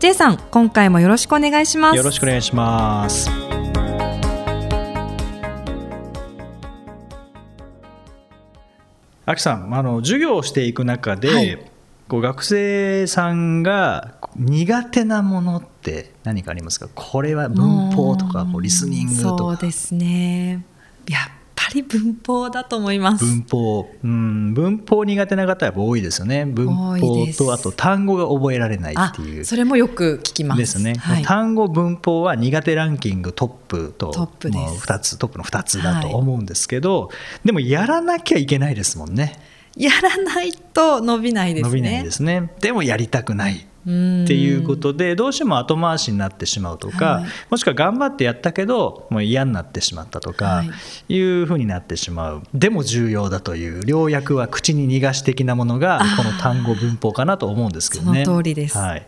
J さん、今回もよろしくお願いします。よろしくお願いしますあきさんあの授業をしていく中で、はいこう学生さんが苦手なものって何かありますか？これは文法とかこうリスニングとかそうですね。やっぱり文法だと思います。文法、うん、文法苦手な方はやっぱ多いですよね。文法とあと単語が覚えられないあっていう。それもよく聞きます。ですね、はい、単語文法は苦手ランキングトップとトップです。もう2つトップの2つだと思うんですけど、でもやらなきゃいけないですもんね。やらないと伸びないですね。伸びないですね。でもやりたくないっっていうことでどうしても後回しになってしまうとか、はい。もしくは頑張ってやったけどもう嫌になってしまったとか、、はい。うふうになってしまう。でも重要だという良薬は口に逃がし的なものがこの単語文法かなと思うんですけどね。その通りです。はい。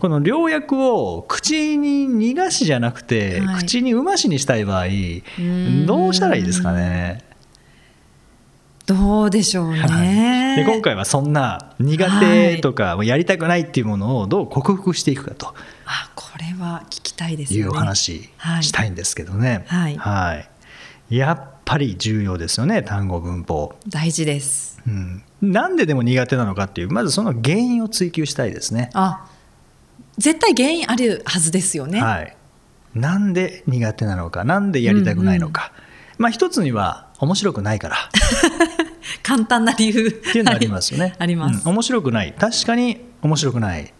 この良薬を口に逃がしじゃなくて、はい。口にうましにしたい場合ん。どうしたらいいですかね？どうでしょうね。で今回はそんな苦手とかやりたくないっていうものをどう克服していくかとあこれは聞きたいですいうお。話はいしたいんですけどね。はいはいやっぱり重要ですよね単語文法、大事です。うん。なんででも苦手なのかっていうまずその原因を追求したいですね。あ絶対原因あるはずですよね。はい、なんで苦手なのかなんでやりたくないのか、まあ一つには面白くないから。簡単な理由。っっていうのがありますよね。あります。うん。面白くない。確かに面白くない。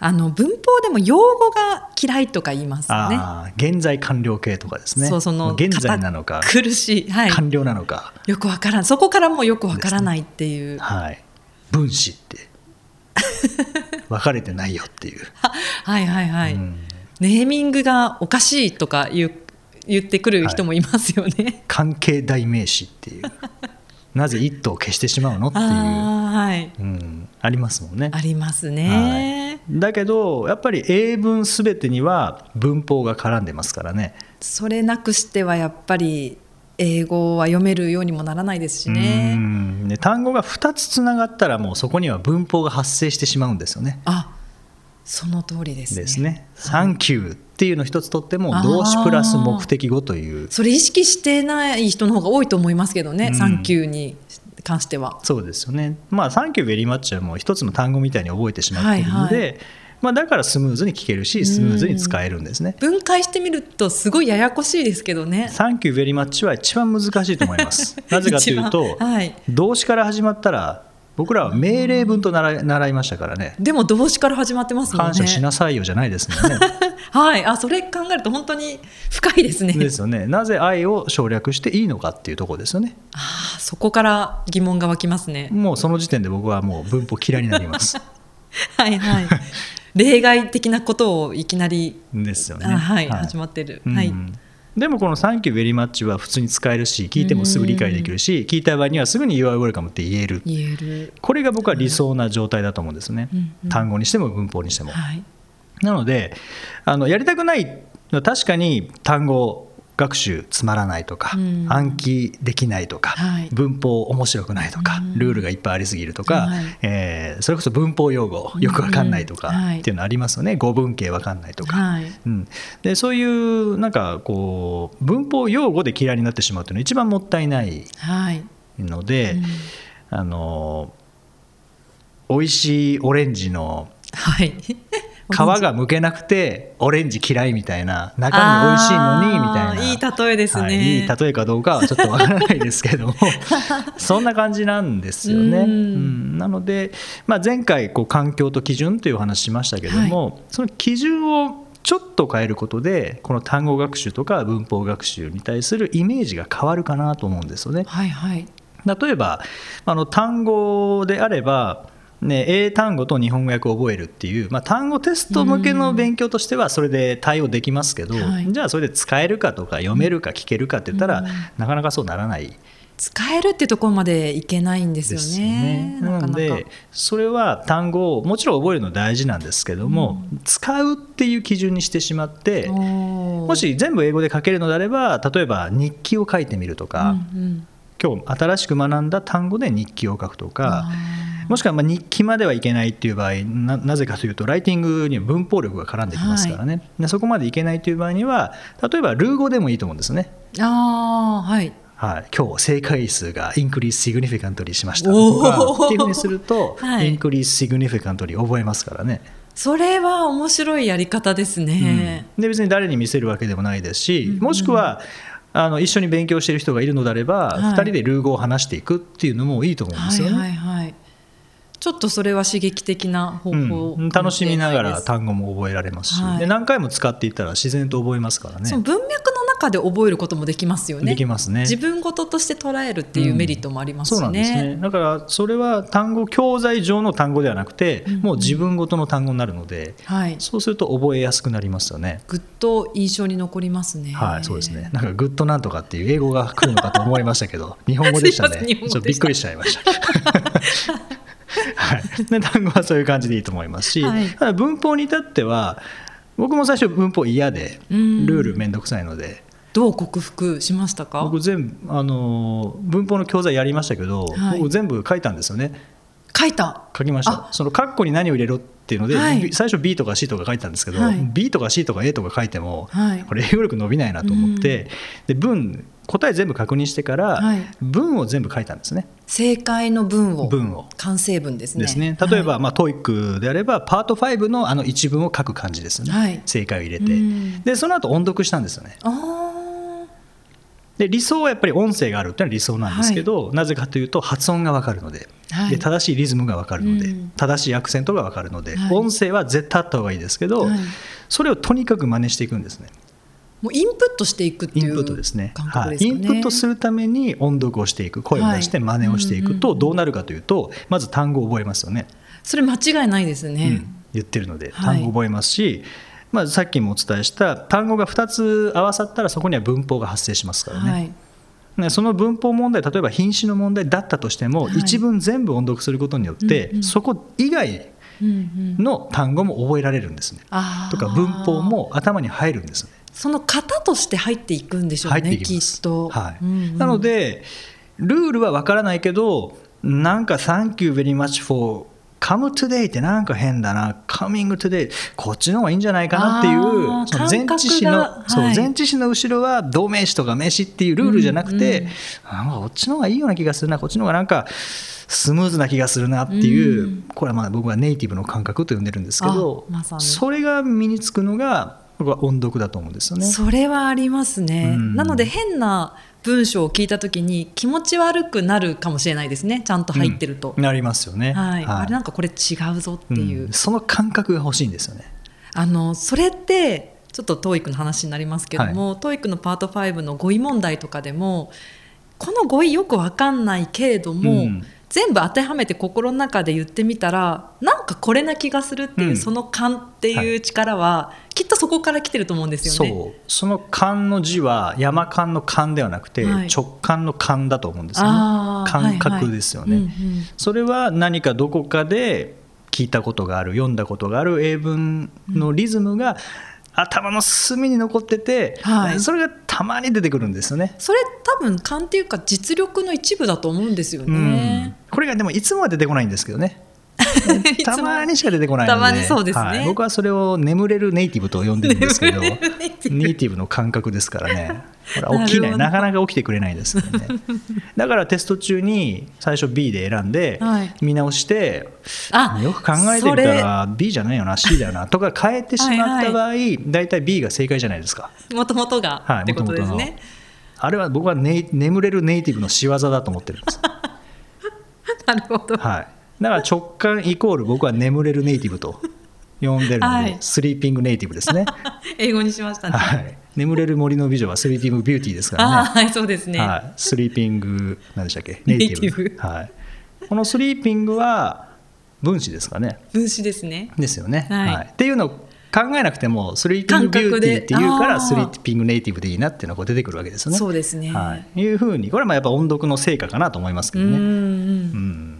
あの文法でも用語が嫌いとか言いますよね。現在完了形とかですね。そうその現在なのか堅苦しい、はい、完了なのか、よくわからん。そこからもうよくわからないっていう、はい、分子って。分かれてないよっていう、はいはいはい、うん。ネーミングがおかしいとか言う言ってくる人もいますよね。関係代名詞っていう なぜ一頭を消してしまうのっていう、あーはいうん、ありますもんね。ありますね、はい、だけどやっぱり英文すべてには文法が絡んでますからね。それなくしてはやっぱり英語は読めるようにもならないですしうね。単語が2つつながったらもうそこには文法が発生してしまうんですよね。あその通りですね。ですね。サンキューっていうの一つとっても動詞プラス目的語というそれ意識してない人の方が多いと思いますけどね、うんサンキューに関しては。そうですよね。まあサンキューベリーマッチはもう一つの単語みたいに覚えてしまっているので、はいはまあだからスムーズに聞けるしスムーズに使えるんですね。分解してみるとすごいややこしいですけどね。サンキューベリーマッチは一番難しいと思います。なぜかというと、はい、動詞から始まったら僕らは命令文と習い習いましたからね。でも動詞から始まってますもんね。感謝しなさいよじゃないですもんね。はい、あそれ考えると本当に深いですね。ですよね。なぜ愛を省略していいのかっていうところですよね。あーそこから疑問が湧きますね。もうその時点で僕はもう文法嫌いになります。はいはい。例外的なことをいきなり、ですよね。あはい、始まってる。うんはい。でもこの「サンキューベリーマッチ」は普通に使えるし聞いてもすぐ理解できるし聞いた場合にはすぐに「You are welcome」って言える言える。これが僕は理想な状態だと思うんですね、単語にしても文法にしても。はい。なのであのやりたくないのは確かに単語学習つまらないとか、うん。暗記できないとか、はい。文法面白くないとか、うん。ルールがいっぱいありすぎるとか、はい。えーそれこそ文法用語よくわかんないとかっていうのありますよね。語文系わかんないとか。はい。うん、でそういうなんかこう文法用語で嫌いになってしまうというのは一番もったいないはい。ので、うん。あの美味しいオレンジのはい。皮が剥けなくてオレンジ嫌いみたいな中身美味しいのにみたいないい例えですねはいいい例えかどうかはちょっとわからないですけども そんな感じなんですよね。うんうんなので、まあ、前回こう環境と基準というお話しましたけども、その基準をちょっと変えることでこの単語学習とか文法学習に対するイメージが変わるかなと思うんですよね。はいはい。例えばあの単語であればね、英単語と日本語訳を覚えるっていう、まあ、単語テスト向けの勉強としてはそれで対応できますけど、はい。じゃあそれで使えるかとか読めるか聞けるかって言ったら、なかなかそうならない。使えるってところまでいけないんですよね。よね。なのでそれは単語をもちろん覚えるの大事なんですけども、使うっていう基準にしてしまってももし全部英語で書けるのであれば例えば日記を書いてみるとか、今日新しく学んだ単語で日記を書くとか。もしくはまあ日記まではいけないっていう場合ななぜかというとライティングには文法力が絡んできますからね、でそこまでいけないという場合には例えばルー語でもいいと思うんですね。ああはい。はい、今日正解数がインクリースシグニフィカントリーしましたとかっていうふうにすると、はいインクリースシグニフィカントリー覚えますからね。それは面白いやり方ですね。で別に誰に見せるわけでもないですし、もしくはあの一緒に勉強している人がいるのであれば、はい2人でルー語を話していくっていうのもいいと思うんですよね。はいはいはい。ちょっとそれは刺激的な方法、うん、楽しみながら単語も覚えられますし、はいで何回も使っていったら自然と覚えますからねその文脈の中で覚えることもできますよね。できますね自分事として捉えるっていうメリットもありますしね。そうなんですねだからそれは単語教材上の単語ではなくて、もう自分ごとの単語になるのではい。そうすると覚えやすくなりますよね。ぐっと印象に残りますね。はい、そうですね。なんか good なんとかっていう英語が来るのかと思いましたけど、日本語でしたね。たちょっとびっくりしちゃいました。はい、で単語はそういう感じでいいと思いますし、はい。ただ文法に至っては僕も最初文法嫌でルうん。ールめんどくさいので。どう克服しましたか？僕全部あの文法の教材やりましたけど、はい。僕全部書いたんですよね。書いた。書きました。あ。その括弧に何を入れろっていうので、はい。最初 B とか C とか書いてたんですけど、はい。B とか C とか A とか書いても、はい。これ英語力伸びないなと思って、で文答え全部確認してから、はい。文を全部書いたんですね。正解の文を。文を。完成文ですね。ですね、例えば、はい。まあ、 TOEIC であればパート5のあの一文を書く感じですよね、はい。正解を入れて。うん。でその後音読したんですよね。あで理想はやっぱり音声があるっていうのは理想なんですけど、なぜかというと発音が分かるので,、はい。で正しいリズムが分かるので、うん。正しいアクセントが分かるので、はい。音声は絶対あった方がいいですけど、はい。それをとにかく真似していくんですね。ーもうインプットしていくっていうインプットですね。感はい。インプットするために音読をしていく声を出して真似をしていくとはいどうなるかというとまず単語を覚えますよね、それ間違いないですね。うん。言ってるのではい。単語を覚えますし、まあ、さっきもお伝えした単語が2つ合わさったらそこには文法が発生しますからね、はい。ねその文法問題例えば品詞の問題だったとしても、はい一文全部音読することによって、うんうんそこ以外うんうん。の単語も覚えられるんですね。あーとか文法も頭に入るんですね。その型として入っていくんでしょうねきっと。はいうんうんなのでルールは分からないけどなんか「Thank you very much for come today」ってなんか変だな「coming today」こっちの方がいいんじゃないかなっていあうーその前置詞の、感覚がそうはい前置詞の後ろは動名詞とか名詞っていうルールじゃなくて、うん。うんなんかこっちの方がいいような気がするな。こっちの方がなんかスムーズな気がするなっていう、うん。これはまあ僕はネイティブの感覚と呼んでるんですけど、あまそれが身につくのが僕は音読だと思うんですよね。それはありますね、うん。なので変な文章を聞いた時に気持ち悪くなるかもしれないですね。ちゃんと入ってると、うん。なりますよね。はい。あれなんかかこれ違うぞっていう、うん。その感覚が欲しいんですよね。あのそれってちょっと TOEIC の話になりますけども、TOEIC のパート5の語彙問題とかでもこの語彙よくわかんないけれども、うん。全部当てはめて心の中で言ってみたらなんかこれな気がするっていう、うん。その勘っていう力は、きっとそこから来てると思うんですよね。そう。その勘の字は山勘の勘ではなくて、はい。直感の勘だと思うんですよね。感覚ですよね、はいはい。うんうん。それは何かどこかで聞いたことがある読んだことがある英文のリズムが頭の隅に残ってて、はい。それがたまに出てくるんですよね。それ多分勘っていうか実力の一部だと思うんですよね。うん。これがでもいつもは出てこないんですけどね たまにしか出てこないので。たまにそうですね。はい僕はそれを眠れるネイティブと呼んでるんですけど ネイティブの感覚ですからね。これは起きないななかなか起きてくれないですよね。だからテスト中に最初 B で選んではい。見直して、あよく考えてみたら B じゃないよな C だよなとか変えてしまった場合大体 B が正解じゃないですか。もともとが、はいってことですね。あれは僕はネイ眠れるネイティブの仕業だと思ってるんです。なるほど。はい、だから直感イコール僕は眠れるネイティブと呼んでるので、はい。スリーピングネイティブですね、英語にしましたね。はい、眠れる森の美女はスリーピングビューティーですかあらね。はい、そうですね。はい、スリーピング何でしたっけ？ネイティブはい、このスリーピングは分子ですかね？分子ですね。ですよね、はい。っていうのを考えなくてもスリーピングビューティーっていうからスリーピングネイティブでいいなっていうのがこう出てくるわけですよね。そうですね。はい、いうふうにこれはまあやっぱ音読の成果かなと思いますけどね。うん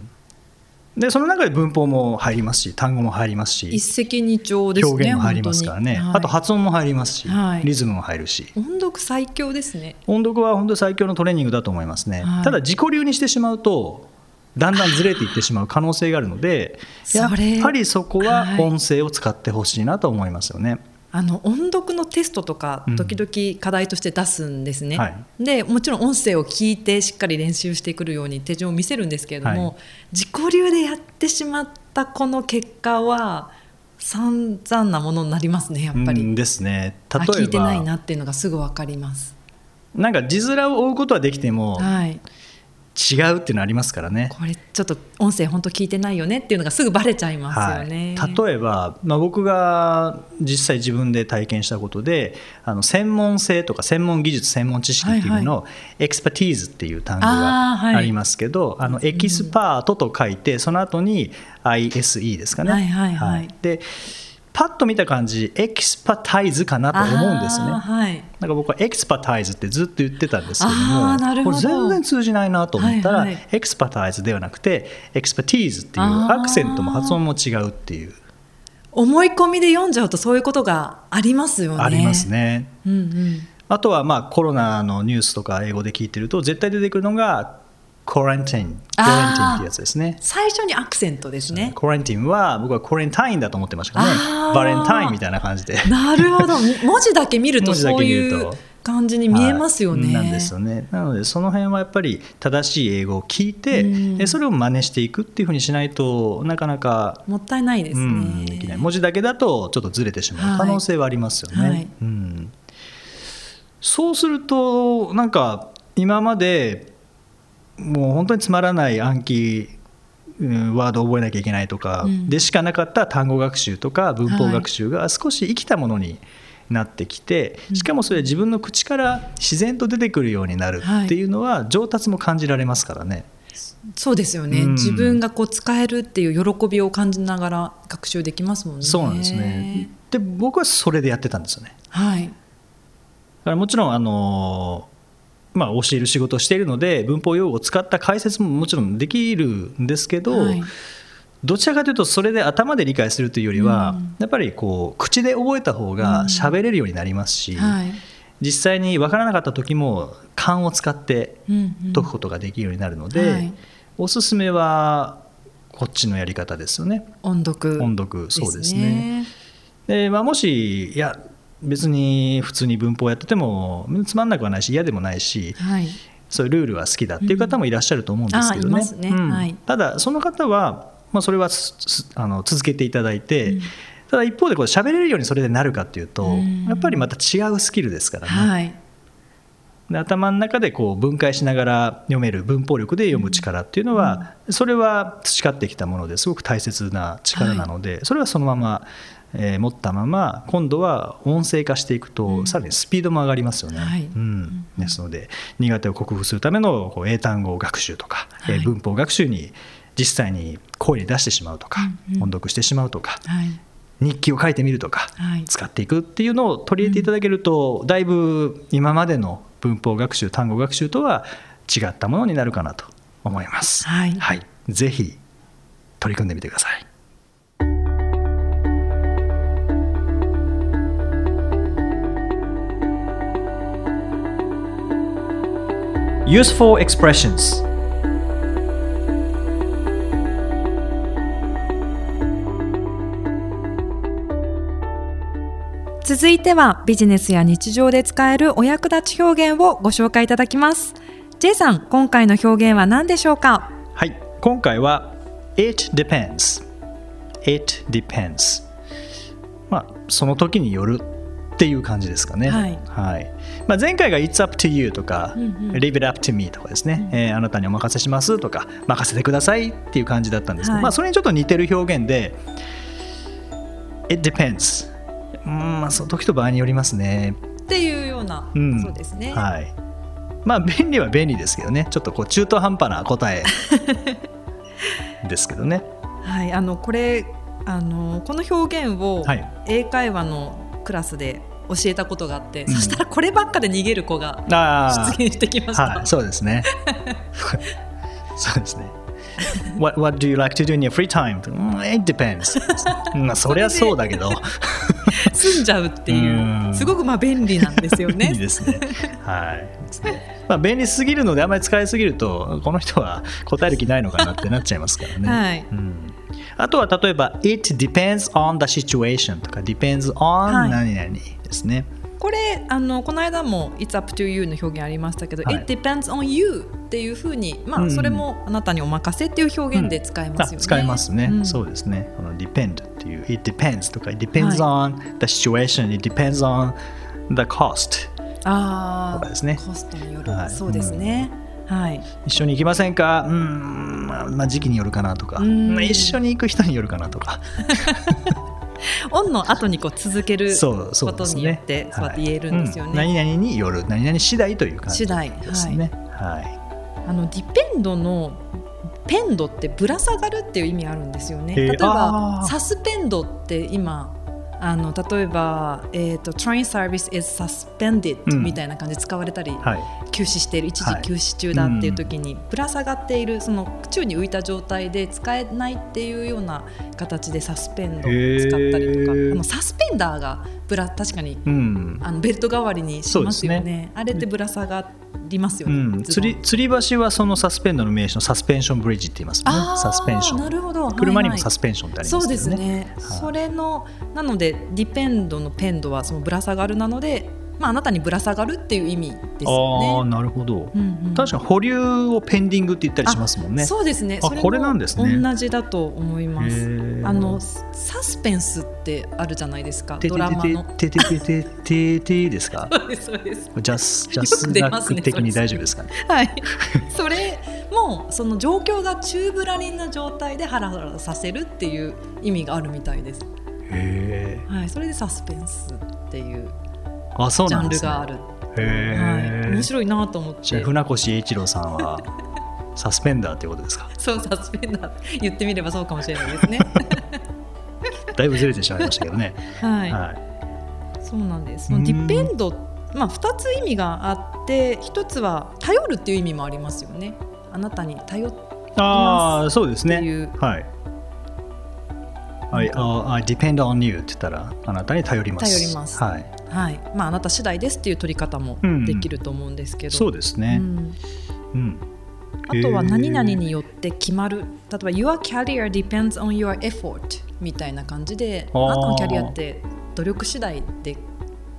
でその中で文法も入りますし単語も入りますし、一石二鳥ですね表現も入りますからね、本当に。あと発音も入りますし、はい。リズムも入るし。音読最強ですね。音読は本当に最強のトレーニングだと思いますね、はい。ただ自己流にしてしまうとだんだんずれていってしまう可能性があるので やっぱりそこははい。音声を使ってほしいなと思いますよね。あの音読のテストとかうん。時々課題として出すんですね、はい。でもちろん音声を聞いてしっかり練習してくるように手順を見せるんですけれども、はい。自己流でやってしまったこの結果は散々なものになりますねやっぱり、うんですね。あ例えば。聞いてないなっていうのがすぐ分かります、なんか字面を追うことはできてもはい、違うっていうのありますからね。これちょっと音声本当聞いてないよねっていうのがすぐバレちゃいますよね、はい、例えば、まあ、僕が実際自分で体験したことであの専門性とか専門技術専門知識っていうのの、expertise っていう単語がありますけどあ、の expert と書いてその後に ISE ですかね。はいはい。はい。でパッと見た感じ expertize かなと思うんですね。はいなんか僕は expertize ってずっと言ってたんですけどもこれ全然通じないなと思ったら、はいはい expertize ではなくて expertise っていうアクセントも発音も違うっていう思い込みで読んじゃうとそういうことがありますよね。ありますね。うんうん、あとはまあコロナのニュースとか英語で聞いてると絶対出てくるのがコランティンコランティンってやつですね。最初にアクセントですね。コランティンは僕はコレンタインだと思ってましたねバレンタインみたいな感じで。なるほど。文字だけ見るとそういう感じに見えますよね。はいなんですよね。なのでその辺はやっぱり正しい英語を聞いて、うん。でそれを真似していくっていうふうにしないとなかなか、もったいないですね。うん、できない。文字だけだとちょっとずれてしまう可能性はありますよね。はいはい。うん、そうするとなんか今までもう本当につまらない暗記うんワードを覚えなきゃいけないとかうんでしかなかった単語学習とか文法学習が少し生きたものになってきてしかもそれは自分の口から自然と出てくるようになるっていうのは上達も感じられますからね。そうですよね、うん自分がこう使えるっていう喜びを感じながら学習できますもんね。そうなんですねで僕はそれでやってたんですよね。はい。だからもちろんあの、まあ、教える仕事をしているので文法用語を使った解説ももちろんできるんですけど、はいどちらかというとそれで頭で理解するというよりは、うんやっぱりこう口で覚えた方が喋れるようになりますし、はい。実際に分からなかった時も勘を使ってうんうん解くことができるようになるので、はいおすすめはこっちのやり方ですよね。音読。音読そうですね。でまあ、もしいや別に普通に文法やっててもつまんなくはないし嫌でもないしはい。そういうルールは好きだっていう方もいらっしゃると思うんですけどね。うんねうんはいただその方は、まあ、それはあの続けていただいて、うんただ一方でこう喋れるようにそれでなるかっていうと、うんやっぱりまた違うスキルですからね。はい。で頭の中でこう分解しながら読める文法力で読む力っていうのは、それは培ってきたものですごく大切な力なので、それはそのまま、えー持ったまま今度は音声化していくと、うんさらにスピードも上がりますよね。はいうん、ですので苦手を克服するためのこう英単語学習とか、えーはい文法学習に実際に声に出してしまうとか、うんうん音読してしまうとかはい。日記を書いてみるとか、はい使っていくっていうのを取り入れていただけると、だいぶ今までの文法学習単語学習とは違ったものになるかなと思います。はいぜひ取り組んでみてください。Useful expressions. 続いてはビジネスや日常で使えるお役立ち表現をご紹介いただきます。J さん今回の表現は何でしょうか？はい、今回は It depends. It depends. まあその時によるっていう感じですかね。はい。まあ、前回が It's up to you とか、うんうん。Leave it up to me とかですね、えーあなたにお任せしますとか任せてくださいっていう感じだったんですけど、はい。まあそれにちょっと似てる表現で It depends うんまあその時と場合によりますね。っていうような、うん。そうですね、はい。まあ便利は便利ですけどね、ちょっとこう中途半端な答え ですけどね。はい、あのこれあのこの表現をはい。英会話のクラスで教えたことがあって、んそしたらこればっかで逃げる子があ出現してきました。あはいそうですね そうですね What, what do you like to do in your free time? うん It depends まあそりゃそうだけど済んじゃうっていううんすごくまあ便利なんですよ いいね。ですね。はい。まあ便利すぎるのであまり使いすぎるとこの人は答える気ないのかなってなっちゃいますからね。はいうん、あとは例えば It depends on the situation とか depends on はい何々ですね。これあのこの間も「It's up to you」の表現ありましたけど「はい It depends on you」っていうふうに、まあうんそれもあなたにお任せっていう表現で使えますよね。あ使いますね、うんそうですね。この depend っていう It depends とか It depends on the situation It depends on the cost ああとかですねコストによる、はいそうですね。はい、一緒に行きませんか？うーん、まあ、まあ時期によるかなとか。うん。まあ一緒に行く人によるかなとか。オンの後にこう続けることによってそうやって言えるんですよね。はいうん。何々による何々次第という感じ次第ですね。はい。あのディペンドのペンドってぶら下がるっていう意味あるんですよね。例えばサスペンドって今あの例えば、えー、と train service is suspended、うん。みたいな感じで使われたり、はい。休止している一時はい。休止中だっていう時に、ぶら下がっているその宙に浮いた状態で使えないっていうような形でサスペンドを使ったりとかあのサスペンダーがぶら確かにうん。あのベルト代わりにしますよそうでね。あれってぶら下がりますよね、うん、吊り吊り橋はそのサスペンドの名詞のサスペンションブリッジって言いますよねサスペンション。なるほど。車にもはい。はいサスペンションってありそうでますけどねすね、はいそれのなのでディペンドのペンドはそのぶら下がるなので、まあ、あなたにぶら下がるっていう意味ですよああね。なるほど、うんうん確かに保留をペンディングって言ったりしますもんねそうですね。それもあこれなんですね同じだと思いまへす。ーあのサスペンスってあるじゃないですか。てドラマの。てててててててですか？そうですそうです。ジャスジャよスラく出ますねック的に大丈夫ですかね？はい。それもその状況が宙ぶらりんな状態でハラハラさせるっていう意味があるみたいです。へえはい。それでサスペンスっていうあそうジャなんですねンルがある。へえ、はい。面白いなと思って。船越英一郎さんは サスペンダーっていうことですか？そうサスペンダー言ってみればそうかもしれないですね。だいぶずれてしまいましたけどねはい。はいそうなんです。ディペンド、まあ二つ意味があって、一つは頼るっていう意味もありますよね。あなたに頼っああそうですねっていうはい。I, uh, I depend on you って言ったらあなたに頼ります。頼ります。はい、はい、まああなた次第ですっていう取り方もうん。できると思うんですけど。そうですね、うん。うん。あとは何々によって決まる。例えば Your career depends on your effort みたいな感じで、あなたのキャリアって努力次第で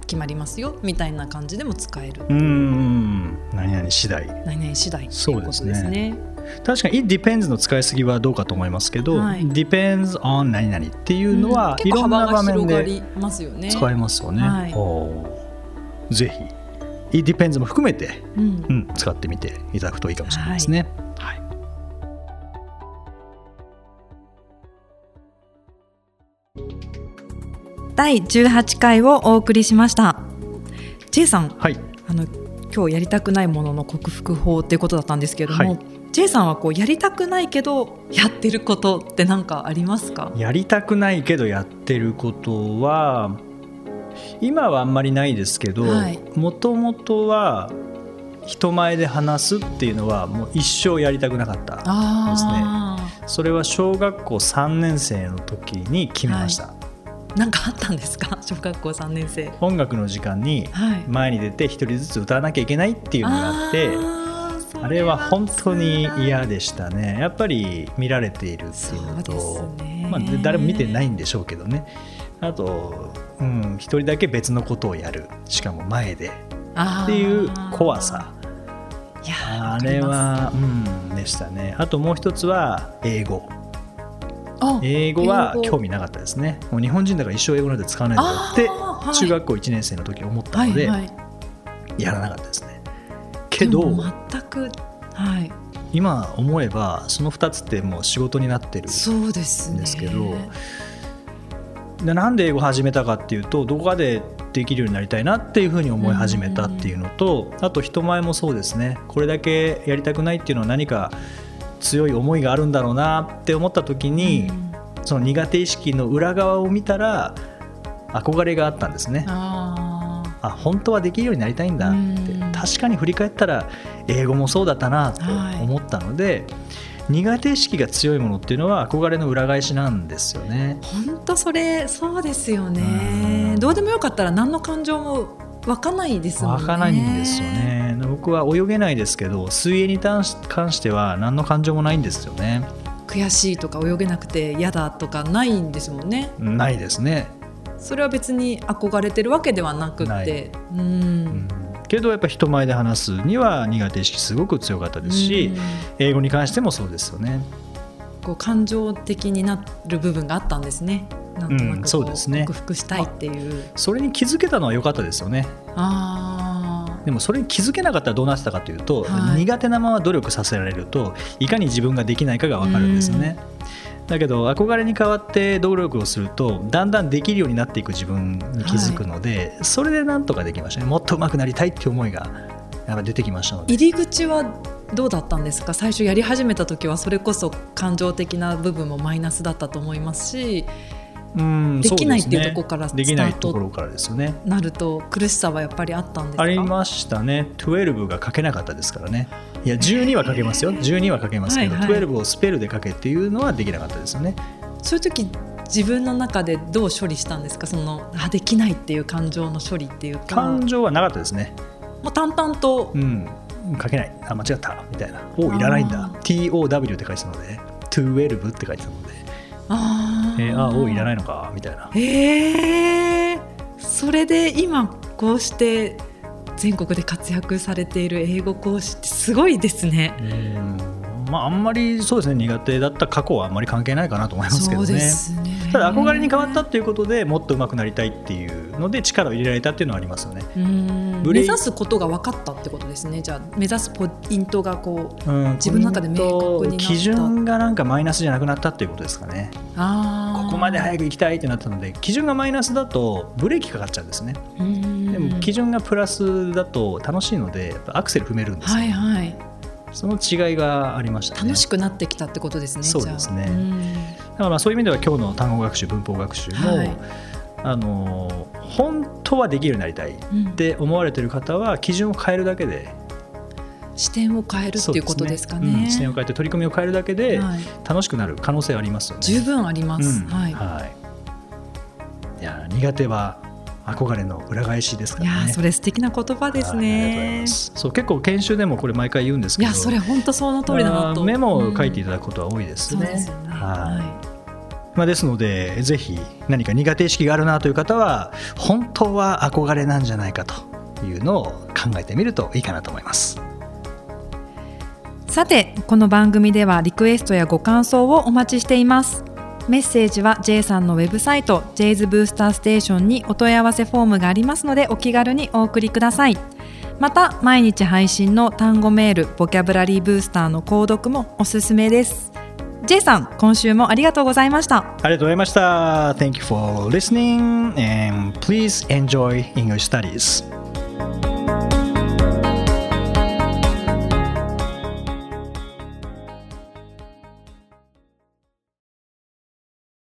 決まりますよ。みたいな感じでも使える。うーん。何々次第。何々次第っていうことですね。ね確かに It depends の使いすぎはどうかと思いますけど、はい。depends on 何々っていうのは、うん。いろんな場面でりますよね。使えますよね、はい。ぜひ。It depends も含めて、うん。うん、使ってみていただくといいかもしれないですね、はい。第18回をお送りしました。J さん、はい。あの今日やりたくないものの克服法っていうことだったんですけれども、はい J さんはこうやりたくないけどやってることって何かありますか？やりたくないけどやってることは今はあんまりないですけどはいもともとは人前で話すっていうのはもう一生やりたくなかったあそれは小学校3年生の時に決めました、あ、なんかあったんですか？小学校3年生。音楽の時間にはい。前に出て一人ずつ歌わなきゃいけないっていうのがあってあーそあれは本当に嫌ででしたね。やっぱり見られているっていうのとね。まあ、で誰も見てないんでしょうけどね。あとうん一人だけ別のことをやる。しかも前で。っていう怖さ。あれはうんでしたね。あともう一つは英語。英語は興味なかったですね。もう日本人だから一生英語なんて使わないんだよって中学校1年生の時思ったのでやらなかったですねけど全くはい。今思えばその2つってもう仕事になってるそうですけどでなんで英語始めたかっていうとどこかでできるようになりたいなっていうふうに思い始めたっていうのとあと人前もそうですね。これだけやりたくないっていうのは何か強い思いがあるんだろうなって思った時に、うん。その苦手意識の裏側を見たら憧れがあったんですね。ああ本当はできるようになりたいんだって。うん確かに振り返ったら英語もそうだったなと思ったので、苦手意識が強いものっていうのは憧れの裏返しなんですよね。ー本当それそうですようねん。どうでもよかったら何の感情も湧かないですもんね。湧かないんですよね。僕は泳げないですけど水泳に関しては何の感情もないんですよね。悔しいとか泳げなくて嫌だとかないんですもんね。ないですね。それは別に憧れてるわけではなくて。うん。うんけどやっぱ人前で話すには苦手意識すごく強かったですし、うん。英語に関してもそうですよね。こう感情的になる部分があったんですね。なんとなうんくこそうですね。克服したいっていう。それに気づけたのは良かったですよね。ああでもそれに気づけなかったらどうなってたかというと、はい。苦手なまま努力させられるといかに自分ができないかが分かるんですよね。だけど憧れに代わって努力をするとだんだんできるようになっていく自分に気づくので、それでなんとかできましたね。もっと上手くなりたいっていう思いがやっぱ出てきましたので。入り口はどうだったんですか？最初やり始めた時はそれこそ感情的な部分もマイナスだったと思いますしうんできないっていうところからスタートなると苦しさはやっぱりあったんですか？ありましたね。12が書けなかったですからね。いや12は書けますよ。12は書けますけど、はいはい。12をスペルで書けっていうのはできなかったですよね。そういう時自分の中でどう処理したんですか？そのあできないっていう感情の処理っていうか。感情はなかったですね。もう淡々と。うん。書けない。あ間違った。みたいな「おいらないんだ。あ」TOW って書いてたので「12」って書いてたので。あ「えー、あおいらいないのか」みたいな。へえそれで今こうして全国で活躍されている英語講師ってすごいですね。うん。まああんまりそうですね苦手だった過去はあんまり関係ないかなと思いますけどね。すね。ただ憧れに変わったっていうことでもっと上手くなりたいっていうので力を入れられたっていうのはありますよね。目指すことが分かったってことですね。じゃあ目指すポイントがこううん、自分の中で明確に基準がなんかマイナスじゃなくなったっていうことですかね。ここまで早く行きたいってなったので基準がマイナスだとブレーキかかっちゃうんですね。うん。でも基準がプラスだと楽しいのでアクセル踏めるんですよ、はいはい。その違いがありましたね。楽しくなってきたってことですねそうですね。だからまあそういう意味では今日の単語学習文法学習も、はいあの本当はできるようになりたいっうんて思われてる方は基準を変えるだけで視点を変えるっていうことですかね。うん視点を変えて取り組みを変えるだけではい楽しくなる可能性はありますよね。十分あります。うんはい。はいいや苦手は憧れの裏返しですかいやらね。ーそれ素敵な言葉ですねま。すそう結構研修でもこれ毎回言うんですけどいやそれ本当その通りだなと。まあメモを書いていたただくことは多いですね。そうですよね。はいはまあ、ですのでぜひ何か苦手意識があるなという方は本当は憧れなんじゃないかというのを考えてみるといいかなと思います。さてこの番組ではリクエストやご感想をお待ちしています。メッセージは J さんのウェブサイト J's ブースターステーションにお問い合わせフォームがありますのでお気軽にお送りください。また毎日配信の単語メールボキャブラリーブースターの購読もおすすめです。J さん今週もありがとうございました。ありがとうございました。Thank you for listening and please enjoy English studies.